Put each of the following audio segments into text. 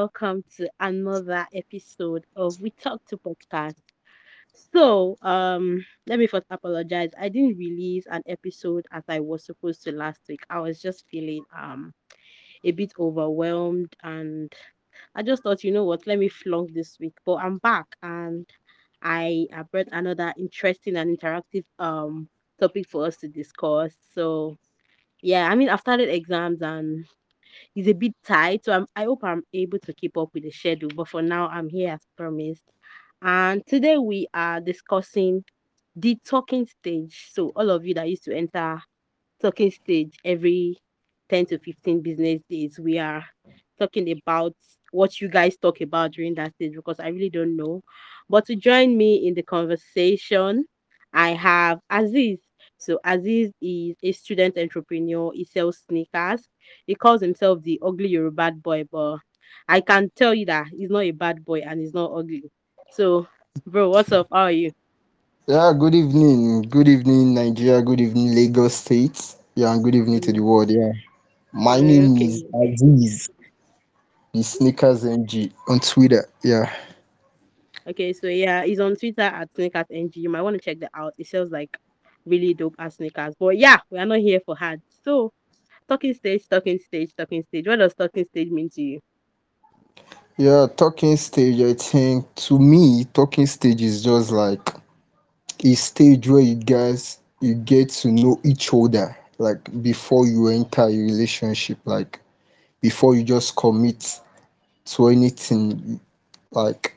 welcome to another episode of We Talk Too Podcast. So, um, let me first apologize. I didn't release an episode as I was supposed to last week. I was just feeling um a bit overwhelmed and I just thought, you know what, let me flunk this week. But I'm back and I have brought another interesting and interactive um topic for us to discuss. So yeah, I mean I've started exams and it's a bit tight, so I'm, I hope I'm able to keep up with the schedule. But for now, I'm here as promised. And today we are discussing the talking stage. So all of you that used to enter talking stage every 10 to 15 business days, we are talking about what you guys talk about during that stage because I really don't know. But to join me in the conversation, I have Azeez. So Azeez is a student entrepreneur. He sells sneakers. He calls himself the ugly Yoruba boy, but I can tell you that he's not a bad boy and he's not ugly. So, bro, what's up? How are you? Yeah, good evening. Good evening, Nigeria. Good evening, Lagos State. Yeah, and good evening to the world. Yeah. My name is Okay. Azeez, the Sneakers NG on Twitter. Yeah. Okay, so yeah, he's on Twitter at sneakers ng. You might want to check that out. It sells like really dope ass sneakers. But yeah, we are not here for ads. So talking stage, talking stage, talking stage. What does talking stage mean to you? Yeah, talking stage, I think to me, talking stage is just like a stage where you guys you get to know each other like before you enter a relationship, like before you just commit to anything, like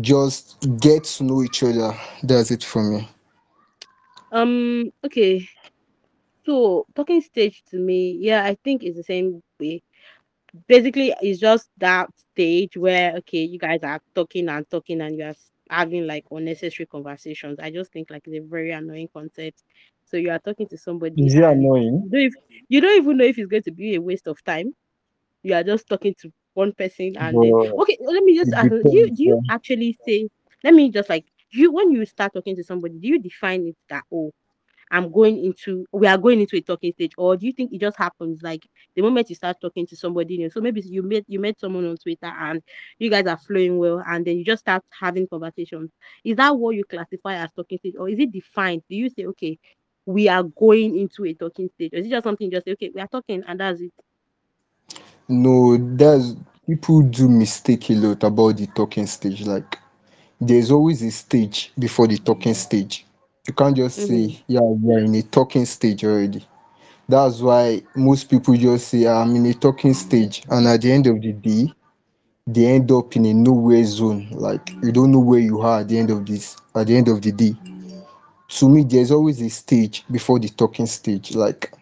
just get to know each other. That's it for me. Um, okay. So talking stage to me, yeah, I think it's the same way. Basically, it's just that stage where okay, you guys are talking and talking and you are s- having like unnecessary conversations. I just think like it's a very annoying concept. So you are talking to somebody Is it and annoying? you don't, if, you don't even know if it's going to be a waste of time you are just talking to one person and then okay let me just it ask you do you depends. do you Yeah. actually say let me just like you when you start talking to somebody do you define it that oh i'm going into we are going into a talking stage or do you think it just happens like the moment you start talking to somebody new? So maybe you met you met someone on twitter and you guys are flowing well and then you just start having conversations. Is that what you classify as talking stage or is it defined? Do you say okay we are going into a talking stage or is it just something you just say okay we are talking and that's it? No, that's people do mistake a lot about the talking stage. Like there's always a stage before the talking stage. You can't just mm-hmm. say, yeah, we're in a talking stage already. That's why most people just say, I'm in a talking stage. And at the end of the day, they end up in a nowhere zone. Like you don't know where you are at the end of this, at the end of the day. To me, there's always a stage before the talking stage. Like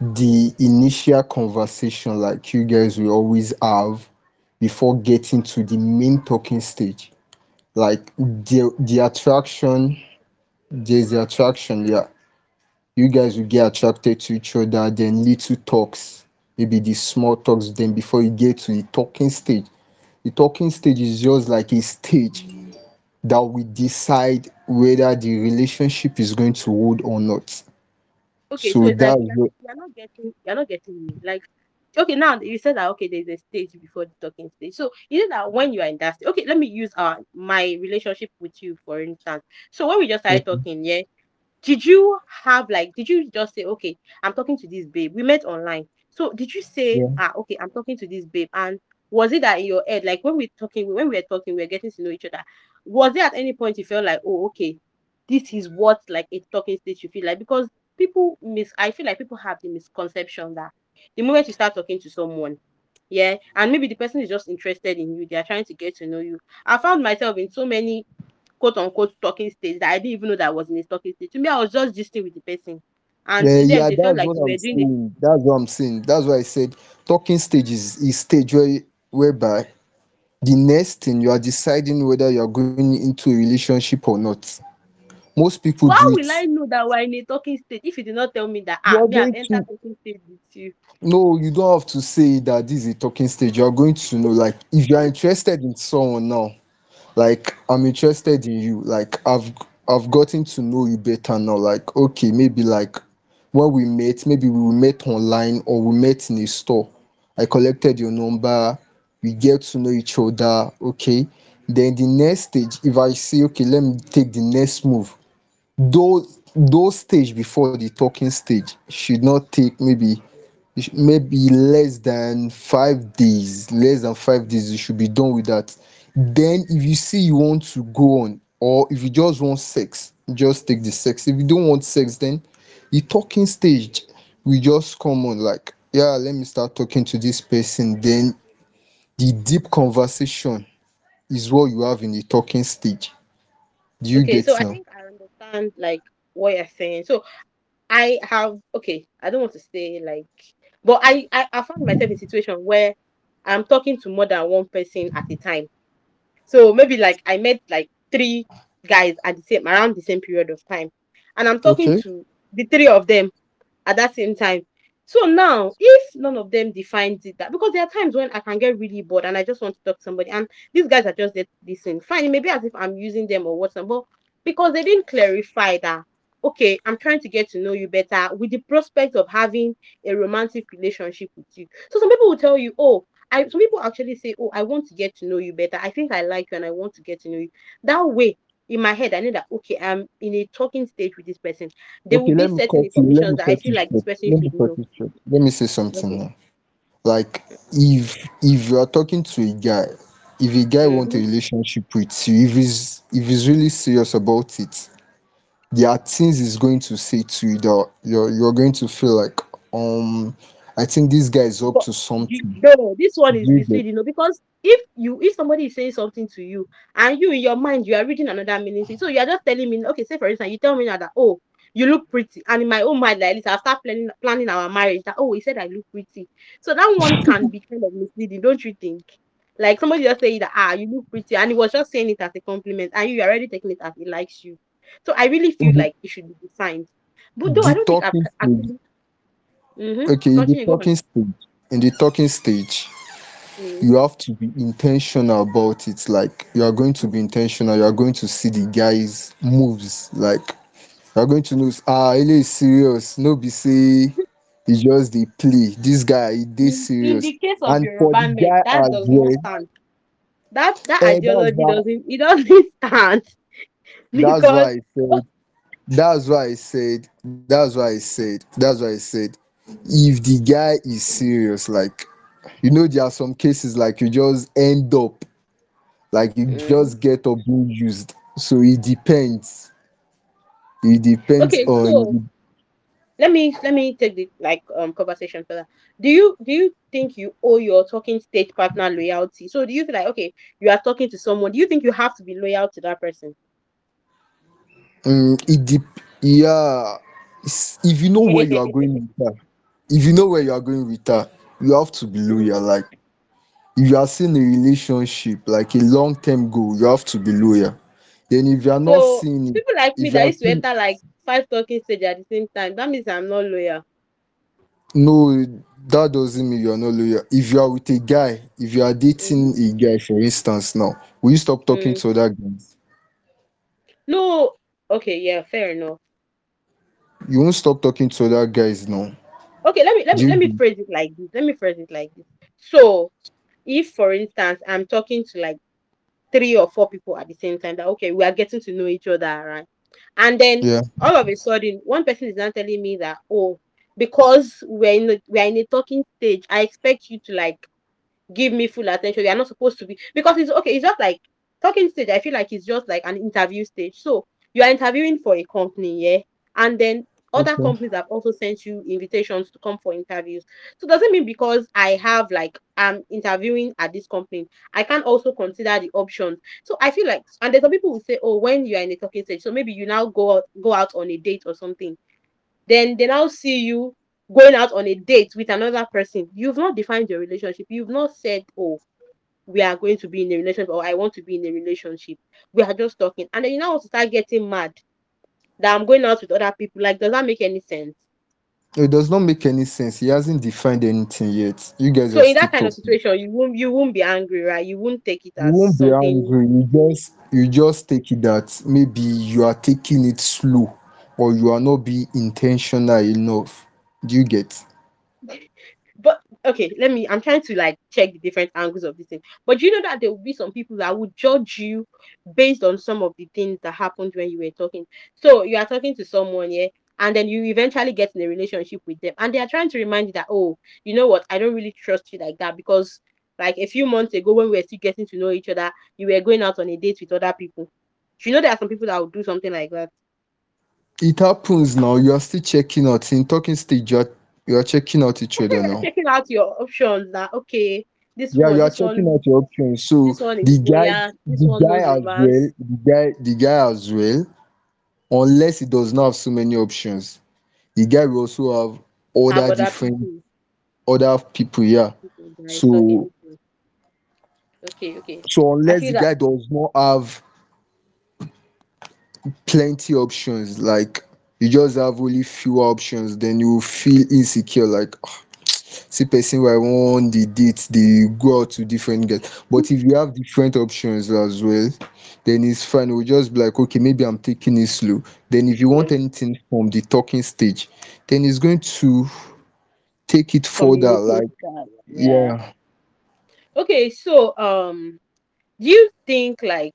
the initial conversation like you guys will always have before getting to the main talking stage like the the attraction there's the attraction yeah. You guys will get attracted to each other then little talks maybe the small talks then before you get to the talking stage. The talking stage is just like a stage that we decide whether the relationship is going to hold or not. Okay, so so like you're, you're not getting you're not getting me. Like, okay, now you said that okay, there's a stage before the talking stage. So you know that when you are in that stage, okay, let me use uh my relationship with you for instance. So when we just started talking, yeah, did you have like did you just say, okay, I'm talking to this babe? We met online. So did you say, yeah ah, okay, I'm talking to this babe? And was it that in your head, like when we're talking, when we were talking, we were getting to know each other, was there at any point you felt like, oh, okay, this is what like a talking stage you feel like? Because people miss I feel like people have the misconception that the moment you start talking to someone, yeah, and maybe the person is just interested in you, they are trying to get to know you. I found myself in so many quote unquote talking stage that I didn't even know that I was in a talking stage. To me, I was just gisting with the person. And Yeah, yeah, that's like what we I'm were doing the saying. That's what I'm saying. That's why I said talking stage is, is stage where whereby the next thing you are deciding whether you are going into a relationship or not. Most people how will I know that we're in a talking stage if you did not tell me that ah me, I've going entered to talking stage with you? no, you don't have to say that this is a talking stage. You are going to know like if you are interested in someone now, like I'm interested in you, like I've I've gotten to know you better now. Like, okay, maybe like when we met, maybe we met online or we met in a store. I collected your number, we get to know each other, okay. Then the next stage, if I say, okay, let me take the next move, those those stage before the talking stage should not take maybe maybe less than five days less than five days you should be done with that. Then if you see you want to go on or if you just want sex just take the sex. If you don't want sex then the talking stage we just come on like yeah let me start talking to this person. Then the deep conversation is what you have in the talking stage. Do you Okay, so get I now understand like what you're saying. So I have okay, I don't want to say like but I, I I found myself in a situation where I'm talking to more than one person at a time. So maybe like I met like three guys at the same around the same period of time. And I'm talking okay to the three of them at that same time. So now, if none of them defines it that because there are times when I can get really bored and I just want to talk to somebody, and these guys are just there to listen. Fine, maybe as if I'm using them or what's but because they didn't clarify that. Okay, I'm trying to get to know you better with the prospect of having a romantic relationship with you. So some people will tell you, oh, I some people actually say, oh, I want to get to know you better. I think I like you and I want to get to know you. That way, in my head, I know that okay, I'm in a talking stage with this person. There will Okay, be let me certain information that I feel like this person Let me should know. Let me say something Okay. Like if if you are talking to a guy, if a guy want a Mm-hmm. relationship with you, if he's if he's really serious about it, there are things he's going to say to you that you're you're going to feel like um I think this guy is up But to something. no, this one is Do you misleading, because if you if somebody is saying something to you and you in your mind you are reading another meaning, so you are just telling me, okay, say for instance, you tell me now that oh you look pretty, and in my own mind like this, I start planning planning our marriage. That oh he said I look pretty, so that one can be kind of misleading, don't you think? Like somebody just say that ah you look pretty, and he was just saying it as a compliment, and you are already taking it as he likes you. So I really feel the, like it should be defined. But though I the don't think I've talking stage actually mm-hmm. okay in the continue, go on. talking stage in the talking stage Mm. you have to be intentional about it like you are going to be intentional you are going to see the guy's moves like you are going to know ah ele is serious no be say e just dey play this guy e dey in, in the case of and for the Yoruba men, guy that as does not stand. That that eh ideology why doesn't it doesn't stand that's why i said that's why i said that's why i said that's why i said if the guy is serious like you know there are some cases like you just end up like you just Mm. get up being used so it depends it depends okay. So on let me let me take the like um conversation further. Do you do you think you owe your talking stage partner loyalty? So do you feel like okay, you are talking to someone? Do you think you have to be loyal to that person? um it dep yeah it's- if you know where you are going with her if you know where you are going with her you have to be loyal like if you are seeing a relationship like a long term goal you have to be loyal then if you are not So seeing people like me that used to enter like five talking stage at the same time, that means I'm not loyal. no that doesn't mean you are not loyal if you are with a guy if you are dating Mm. a guy for instance now will you stop talking Mm. to other guys No, okay, yeah, fair enough. you won't stop talking to other guys now Okay, let me let me let me phrase it like this. Let me phrase it like this. So if for instance I'm talking to like three or four people at the same time that okay, we are getting to know each other, right? And then yeah all of a sudden one person is now telling me that oh, because we're in a, we're in a talking stage, I expect you to like give me full attention. You're not supposed to be because it's okay, it's just like talking stage. I feel like it's just like an interview stage. So you are interviewing for a company, yeah, and then other okay companies have also sent you invitations to come for interviews. So doesn't mean because I have like I'm interviewing at this company, I can also consider the options. So I feel like and there's some people who say, Oh, when you are in a talking stage, so maybe you now go out go out on a date or something then they now see you going out on a date with another person. You've not defined your relationship. You've not said, oh, we are going to be in a relationship or I want to be in a relationship. We are just talking. And then you now start getting mad that I'm going out with other people. Like, does that make any sense? it does not make any sense he hasn't defined anything yet you guys So in that kind of situation, you won't you won't be angry, right? You won't take it as. you won't be angry you just you just take it that maybe you are taking it slow or you are not being intentional enough. Do you get? Okay, let me. I'm trying to like check the different angles of this thing. But you know that there will be some people that would judge you based on some of the things that happened when you were talking. So you are talking to someone, yeah, and then you eventually get in a relationship with them, and they are trying to remind you that, oh, you know what, I don't really trust you like that because like a few months ago when we were still getting to know each other, you were going out on a date with other people. You know there are some people that would do something like that? It happens now. You are still checking out in talking stage. You are, you are checking out each other now. checking out your options that okay, this Yeah, one, you are checking one, out your options. So this one the guy, the one guy as well, the guy, the guy as well. Unless he does not have so many options, the guy will also have have other other different people, other people. Yeah. So. Okay, okay. so unless the that guy does not have plenty options, like you just have only few options, then you feel insecure. Like "Ah, see person where I want the date, they go out to different guys. But if you have different options as well, then it's fine. We'll just be like, okay, maybe I'm taking it slow. Then if you want anything from the talking stage, then it's going to take it further. Like, that. Yeah. yeah. Okay, so um do you think like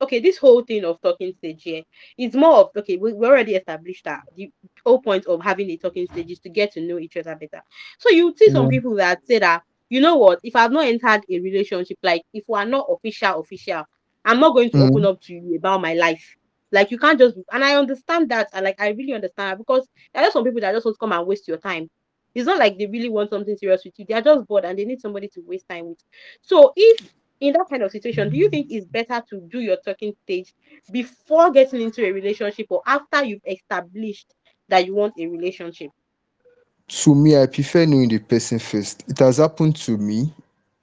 okay this whole thing of talking stage here is more of okay we, we already established that the whole point of having a talking stage is to get to know each other better. So you see some Yeah. people that say that you know what if i've not entered a relationship like if we are not official official i'm not going to open Mm, up to you about my life. Like you can't just and i understand that and like i really understand because there are some people that just want to come and waste your time. It's not like they really want something serious with you. They are just bored and they need somebody to waste time with. So if in that kind of situation, do you think it's better to do your talking stage before getting into a relationship or after you've established that you want a relationship? to me, I prefer knowing the person first. It has happened to me.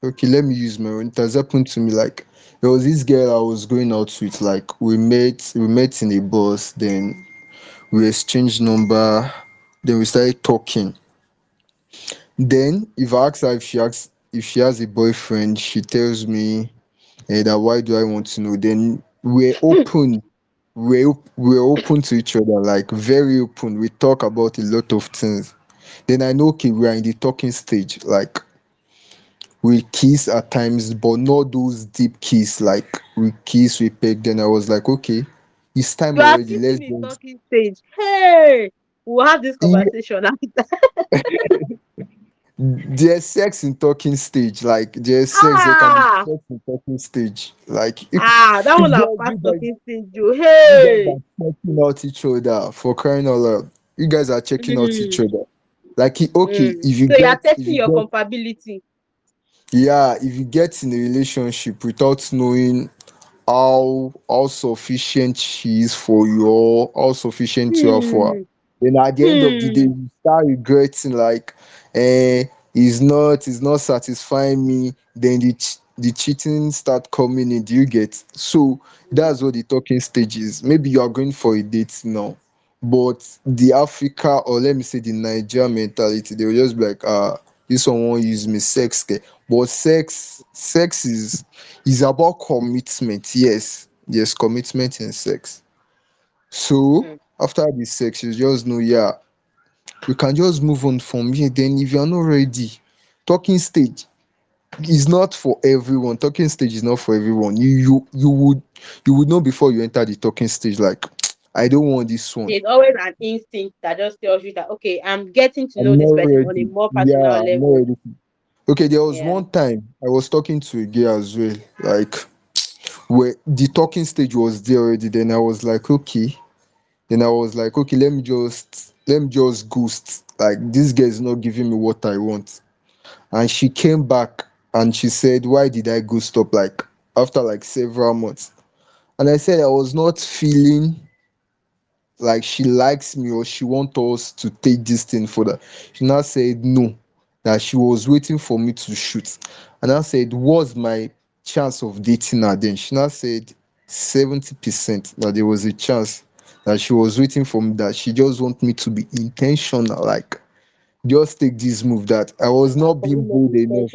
Okay, let me use my own. It has happened to me. Like there was this girl I was going out with. Like we met, we met in a bus. Then we exchanged number. Then we started talking. Then if I ask her if she asks if she has a boyfriend, she tells me eh, that why do I want to know? Then we're open. We're, we're open to each other, like very open. We talk about a lot of things. Then I know okay, we are in the talking stage. Like we kiss at times, but not those deep kiss. Like we kiss, we peg. Then I was like, okay, it's time You already. Let's in just. talking stage. Hey, we'll have this Yeah, conversation after. there's sex in talking stage. Like there's sex. There can be ah, sex in talking stage. Like you, ah, that you one you passed guys, talking stage. You you hey. are checking out each other for crying out loud. You guys are checking out each Mm, other. Like okay, mm. if you So you are get, testing you your get, compatibility. yeah, if you get in a relationship without knowing how how sufficient she is for you or how sufficient you are for her. Hmm, Then at the end of the day, hmm. you start regretting like, eh, is not, is not satisfying me. Then the ch- the cheating start coming in. Do you get? So that's what the talking stage is. Maybe you are going for a date now, but the Africa or let me say the Niger mentality, they will just be like, ah, this one won't use me sex. ke." But sex, sex is is about commitment. Yes, yes, commitment in sex. So hmm. after the sex, you just know, yeah, we can just move on from here. Then if you're not ready, talking stage is not for everyone. Talking stage is not for everyone. You you you would you would know before you enter the talking stage, like I don't want this one. There's always an instinct that just tells you that okay, I'm getting to know I'm this person on a more Yeah, personal not level. ready. Okay, there was Yeah. one time I was talking to a girl as well. Like where the talking stage was there already. Then I was like, okay. Then I was like, okay, let me just me just ghost. Like this girl is not giving me what I want. And she came back and she said, Why did I ghost up like after like several months? And I said I was not feeling like she likes me or she wants us to take this thing further. She now said no, that she was waiting for me to shoot. And I said, What's my chance of dating her then? She now said 70% that there was a chance that she was waiting for me, that she just want me to be intentional, like just take this move that I was not being bold enough.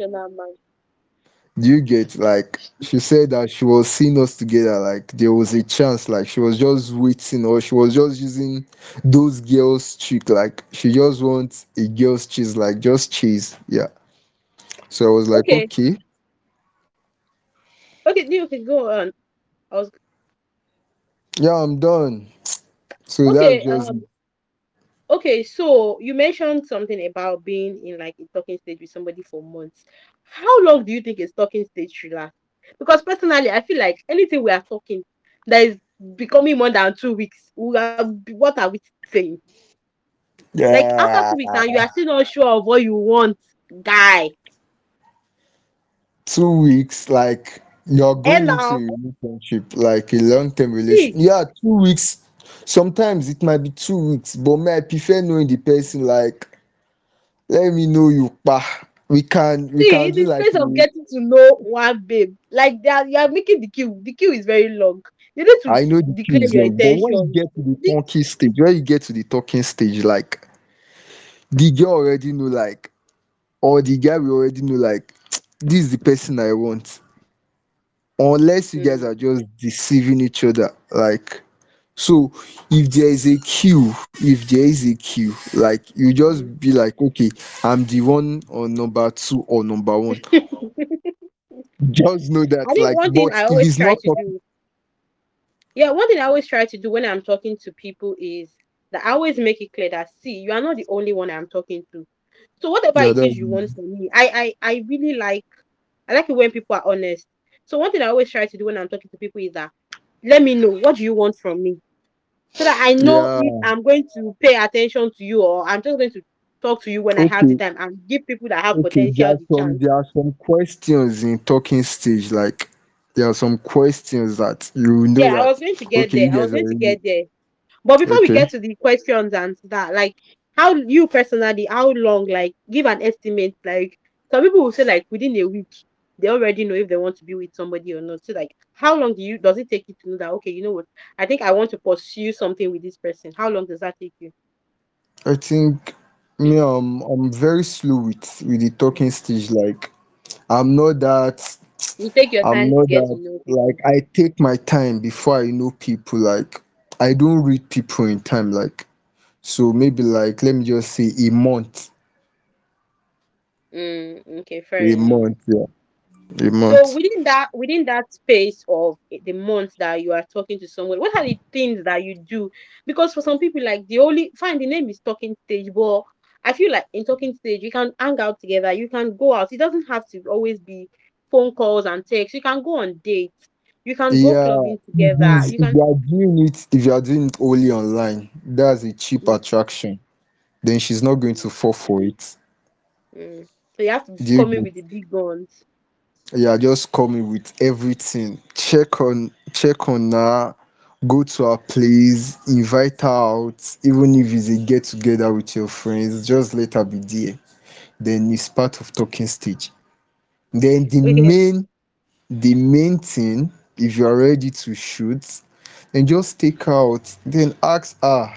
Do you get like she said that she was seeing us together, like there was a chance, like she was just waiting or she was just using those girls trick, like she just wants a girl's cheese, like just cheese. Yeah. So I was like, Okay, okay, okay, you can go on. I was yeah, I'm done. So okay. just Um, okay. So you mentioned something about being in like a talking stage with somebody for months. How long do you think a talking stage should last? Because personally, I feel like anything we are talking that is becoming more than two weeks, we are, what are we saying? Like after two weeks, and you are still not sure of what you want, guy. two weeks, like you're going into a relationship, like a long term relation. see, Yeah, two weeks. Sometimes it might be two weeks, but me, I prefer knowing the person. Like, let me know you, pa. We can we see, can in do the like space of getting to know one babe, like that, you are making the queue. The queue is very long. You need to I know the queue is long, but when you get to the The, talking stage, when you get to the talking stage, like the girl already know, like, or the guy we already know, like, this is the person I want. Unless you guys mm, are just deceiving each other, like So if there is a queue, if there is a queue, like you just be like, okay, I'm the one on number two or number one. Just know I that, think like, one thing I always it's try not to do, yeah, one thing I always try to do when I'm talking to people is that I always make it clear that see, you are not the only one I'm talking to. So whatever yeah, it is you want from me, I I I really like I like it when people are honest. So one thing I always try to do when I'm talking to people is that let me know what do you want from me so that I know yeah, I'm going to pay attention to you or I'm just going to talk to you when I have the time and give people that have okay. There potential are the some, chance. there are some questions in talking stage, like there are some questions that you know Yeah, I was going to get okay, there. I was going to get there. But before we get to the questions and that, like how you personally, how long, like give an estimate, like some people will say like within a week, they already know if they want to be with somebody or not. So like how long do you does it take you to know that okay, you know what, I think I want to pursue something with this person. How long does that take you? I think me, um, I'm very slow with with the talking stage. Like I'm not that. You take your time I'm not that know like. I take my time before I know people. Like I don't read people in time. Like so maybe like let me just say a month, Mm, okay, fair a enough. month, yeah, a So within that within that space of the month that you are talking to someone, what are the things that you do? Because for some people, like the only fine, the name is talking stage, but I feel like in talking stage, you can hang out together, you can go out. It doesn't have to always be phone calls and texts. You can go on dates, you can go Yeah, clubbing together. it's- You if can you are doing it, if you are doing it only online, that's a cheap attraction. Then she's not going to fall for it. mm. so you have to come in with the big guns. Yeah, just call me with everything. Check on check on her, go to her place, invite her out, even if it's a get together with your friends, just let her be there. Then it's part of talking stage. Then the main the main thing, if you are ready to shoot, then just take her out. Then ask her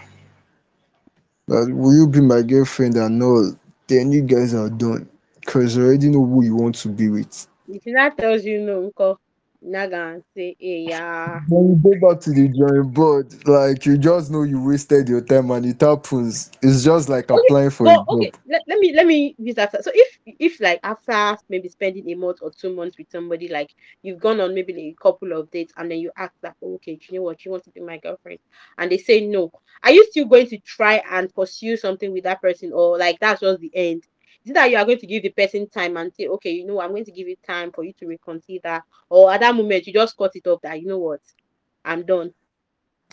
that will you be my girlfriend and all. Then you guys are done. Because you already know who you want to be with. If that tells you no, uncle, not gonna say, hey, yeah. When you go back to the drawing board, like you just know you wasted your time and it happens. It's just like Okay, applying for a but okay, let, let me let me use that. So if if like after maybe spending a month or two months with somebody, like you've gone on maybe like a couple of dates and then you ask that, oh, okay, do you know what, you want to be my girlfriend? And they say no. Are you still going to try and pursue something with that person, or like that's just the end? Is that you are going to give the person time and say, okay, you know, I'm going to give you time for you to reconsider, or at that moment you just cut it off that you know what, I'm done.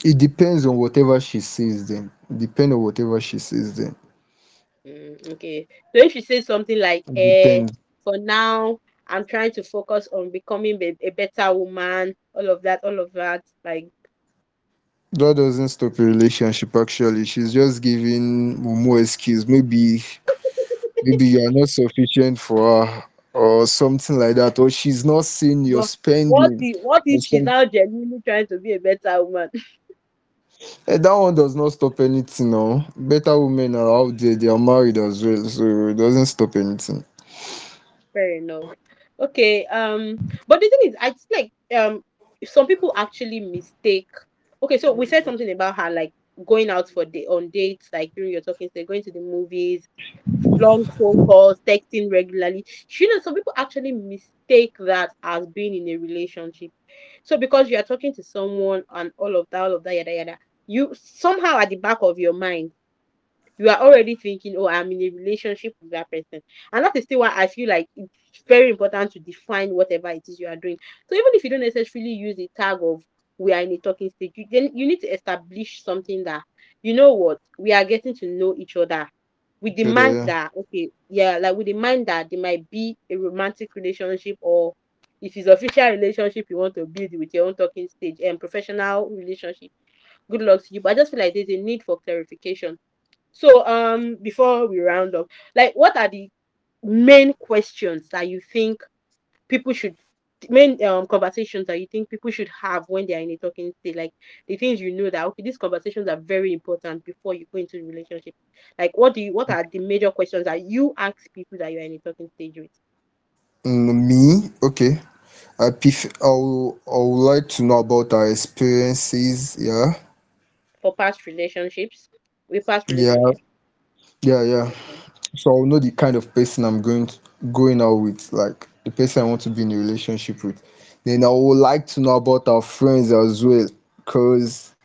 It depends on whatever she says then. Depend on whatever she says then. Mm, okay. So if she says something like, eh, for now, I'm trying to focus on becoming a, a better woman, all of that, all of that, like, That doesn't stop a relationship actually. She's just giving more excuse. Maybe maybe you are not sufficient for her or something like that. Or she's not seeing your but what spending if what if she's now genuinely trying to be a better woman? Eh, that one does not stop anything now. Better women are out there, they are married as well, so it doesn't stop anything. Fair enough. Okay. Um, but the thing is, I just like um, if some people actually mistake. Okay, so we said something about her like going out for day on dates, like during your talking stage, going to the movies, long phone calls, texting regularly. You know, some people actually mistake that as being in a relationship. So because you are talking to someone and all of that, all of that, yada yada, you somehow at the back of your mind you are already thinking, oh, I'm in a relationship with that person. And that is still why I feel like it's very important to define whatever it is you are doing. So even if you don't necessarily use the tag of we are in a talking stage, you then you need to establish something that you know what we are getting to know each other. We demand yeah. that okay, yeah, like we demand that there might be a romantic relationship or if it's official relationship you want to build with your own talking stage and professional relationship good luck to you but i just feel like there's a need for clarification so, um, before we round up, like, what are the main questions that you think people should, main um conversations that you think people should have when they are in a talking stage? Like, the things you know that okay, these conversations are very important before you go into the relationship. Like, what do you, what are the major questions that you ask people that you are in a talking stage with Mm, me, okay. I pref- I would, I would like to know about our experiences. Yeah, for past relationships? we past yeah, relationships. yeah, yeah. Okay. So I'll know the kind of person I'm going to, going out with, like the person I want to be in a relationship with. Then I would like to know about our friends as well, cause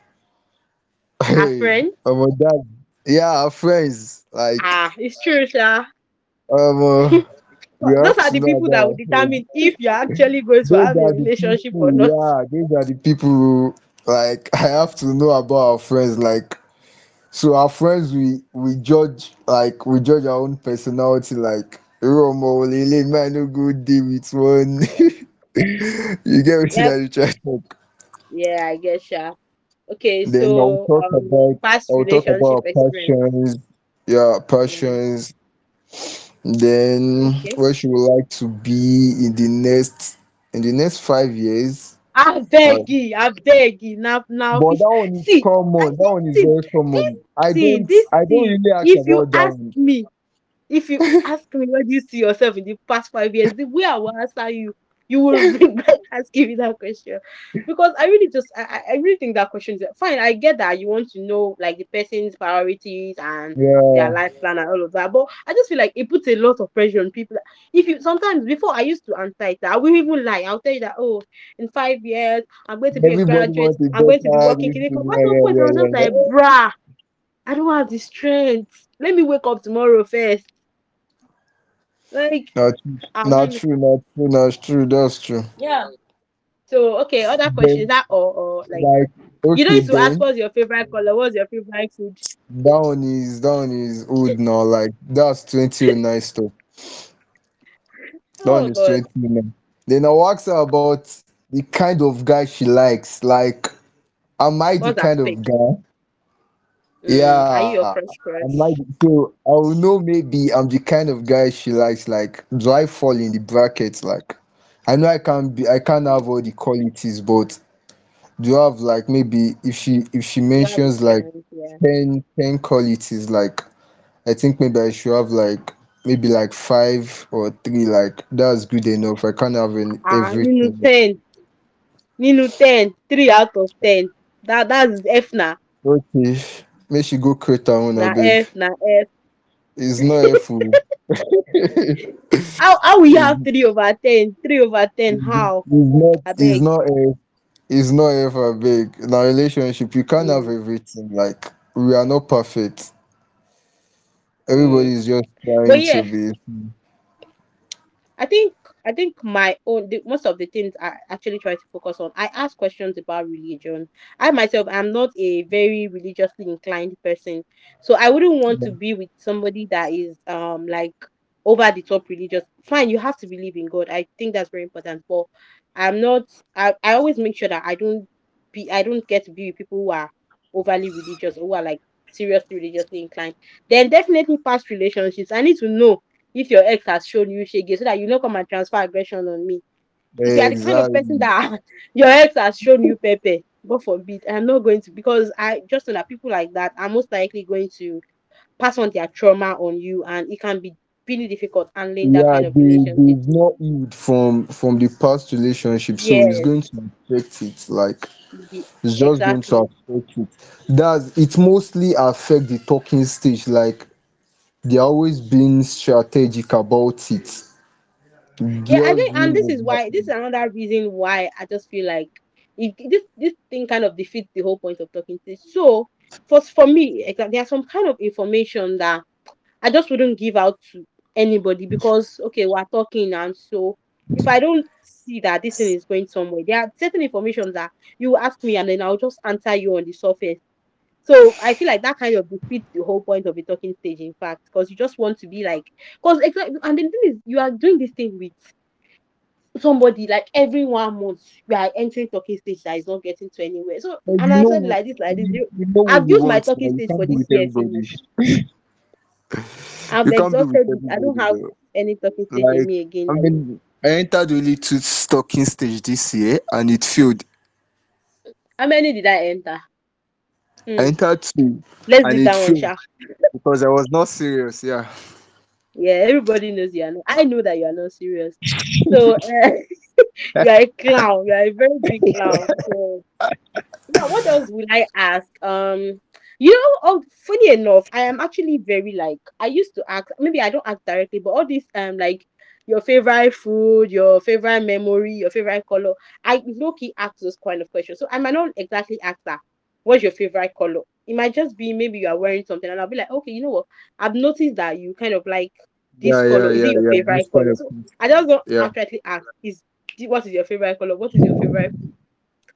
Our hey, friends. that yeah, our friends. Like Ah, it's true, sir. um, uh, Those are the people that will determine if you're actually going to have a relationship or not. Yeah, these are the people. Who, like I have to know about our friends. Like So our friends we we judge like we judge our own personality like Romo Lele man no good day with one. you get what Yep. I try to talk. Yeah, I guess, yeah. Okay, Then I'll so talk um, about past I'll talk about passions. Yeah, passions. Then okay. where she would like to be in the next in the next five years. I beg you, I beg you. Now, now, but that one is See, I, common. That one is very this, common. I don't this, I don't really ask If you that ask one. me, if you ask me where do you see yourself in the past five years, the way I will answer you, you will regret asking me that question. Because I really just I, I really think that question is fine. I get that you want to know like the person's priorities and their life plan and all of that. But I just feel like it puts a lot of pressure on people. If you sometimes before I used to answer it, I will even lie. I'll tell you that oh, in five years, I'm going to be a graduate, I'm going to be working. this Can you come? thing, At yeah, one yeah, point I was yeah, just yeah. like, bruh, I don't have the strength. Let me wake up tomorrow first. Like Not I'm not true, not true, not true. That's true. yeah. So okay, other questions Then, that or, or like like, you don't need to ask what's your favorite color, what's your favorite food. that one is that one is old now. Like that's twenty oh nine stuff. That one Oh is twenty oh nine. Then I'll ask her about the kind of guy she likes. Like, am I the what's that kind of guy? Mm, are you Yeah, your crush crush? the- So I will know maybe I'm the kind of guy she likes. Like, do I fall in the brackets? Like, I know I can't be. I can't have all the qualities, but do you have like maybe if she if she a mentions like strength, yeah. 10 10 qualities like i think maybe i should have like maybe like five or three like that's good enough i can't have an Ah, Ninu everything ten, Ninu ten, three out of ten. That that's F na, okay make she go create her own na F na F. it's not a fool How how we have three over ten? Three over ten? How? it's not it's not a it's not ever big in a relationship you can't have everything like we are not perfect everybody mm. is just trying to be I think I think my own the, most of the things I actually try to focus on. I ask questions about religion. I myself am not a very religiously inclined person, so I wouldn't want to be with somebody that is um like over the top religious. Fine, you have to believe in God. I think that's very important, but I'm not. I, I always make sure that I don't be. I don't get to be with people who are overly religious or who are like seriously religiously inclined. Then definitely past relationships. I need to know if your ex has shown you shege so that you don't come and transfer aggression on me. If you are the kind of person that your ex has shown you pepe, God forbid, I'm not going to because I just know that people like that are most likely going to pass on their trauma on you and it can be really difficult handling that yeah kind of they relationship. they've not healed from from the past relationship so it's going to affect it like it's just going to affect it Does it mostly affect the talking stage like they're always being strategic about it Yeah, I think, and this is why this is another reason why I just feel like it, this this thing kind of defeats the whole point of talking stage. So, for for me, exactly, there's some kind of information that I just wouldn't give out to anybody because okay, we're talking and so if I don't see that this thing is going somewhere, there are certain information that you ask me and then I'll just answer you on the surface. So I feel like that kind of defeats the whole point of the talking stage, in fact, because you just want to be like, because exactly, and the thing is, you are doing this thing with somebody like every one month you are entering talking stage that is not getting to anywhere. So But and I said like this, like this. you, You, know I've used my talking stage for this year. I've you can't be with exhausted it. I don't have any talking stage in me again. i mean i entered only two talking stage this year and it failed how many did I enter? I Hmm. entered two Let's it that one, Sha. because i was not serious yeah Yeah, everybody knows you are not. I know that you are not serious. So uh, you are a clown. You are a very big clown. So yeah, what else will I ask? Um, you know, oh, funny enough, I am actually very like I used to ask. Maybe I don't ask directly, but all this um like your favorite food, your favorite memory, your favorite color. I low key ask those kind of questions. So I might not exactly ask that. What's your favorite color? It might just be maybe you are wearing something, and I'll be like, okay, you know what? I've noticed that you kind of like this yeah yeah color. Is yeah it your yeah favorite color? So I just don't yeah actually ask. Is what is your favorite color? What is your favorite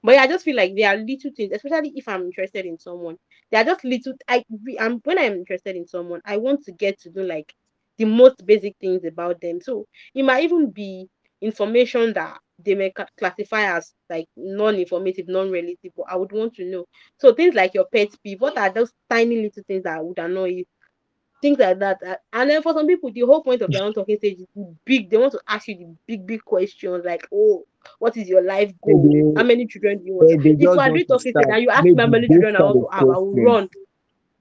but yeah, I just feel like there are little things, especially if I'm interested in someone. There are just little. I I'm when I'm interested in someone, I want to get to know like the most basic things about them. So it might even be information that they may classify as like non-informative, non-relative. But I would want to know. So things like your pet peeve. What are those tiny little things that would annoy you? things like that. And then for some people, the whole point of their own talking stage is big. They want to ask you the big, big questions like, "Oh, what is your life goal? How many children do you want?" they, they If just we are want doing to talking stage and you ask me how many children I want to have, I will run.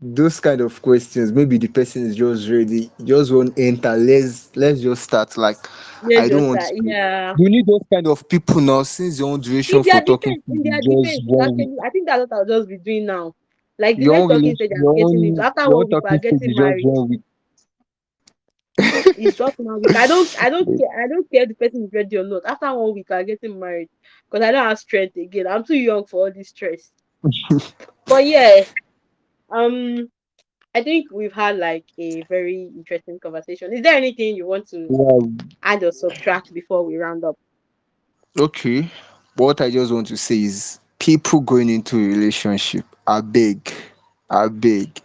Those kind of questions maybe the person is just ready just won't enter let's let's just start like Let's i don't want start. to Yeah. you need those kind of people now since your own duration for talking defense, to in is their just one I think that's what I'll just be doing now. Like the next talking stage I'm getting into. After one week, stage getting married. It's just one week. I don't, I don't care. I don't care if the person is ready or not. After one week, I'm getting married because I don't have strength again. I'm too young for all this stress. But yeah, um, I think we've had like a very interesting conversation. Is there anything you want to yeah add or subtract before we round up? okay. What i just want to say is people going into a relationship are big are big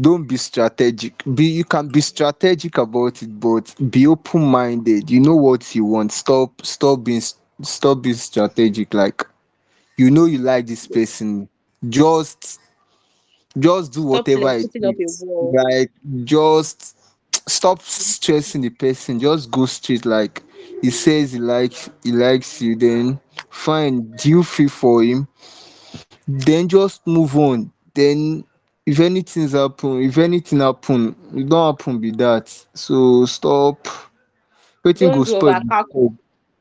don't be strategic. Be you can be strategic about it but be open-minded. You know what you want. Stop stop being stop being strategic. Like you know you like this person. Just just do whatever like it putting up a takes wall. like just stop stressing the person. Just go straight like he says he likes he likes you then fine do you feel for him? Then just move on. Then if anything's happen if anything happen e don happen be that. So stop. Wetin go Don't spoil over be calculate. spoil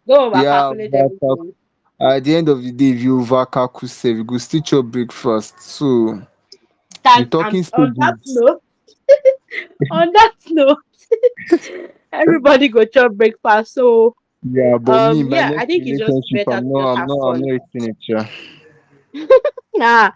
Don't yeah calculate over everything. at the end of the day if you over calculate sef you go still chop breakfast. So That and talking on that note, on that note, everybody go chop breakfast. So yeah but me um my yeah, I think it's just better i'm to i'm not i'm not eating it yeah Yeah.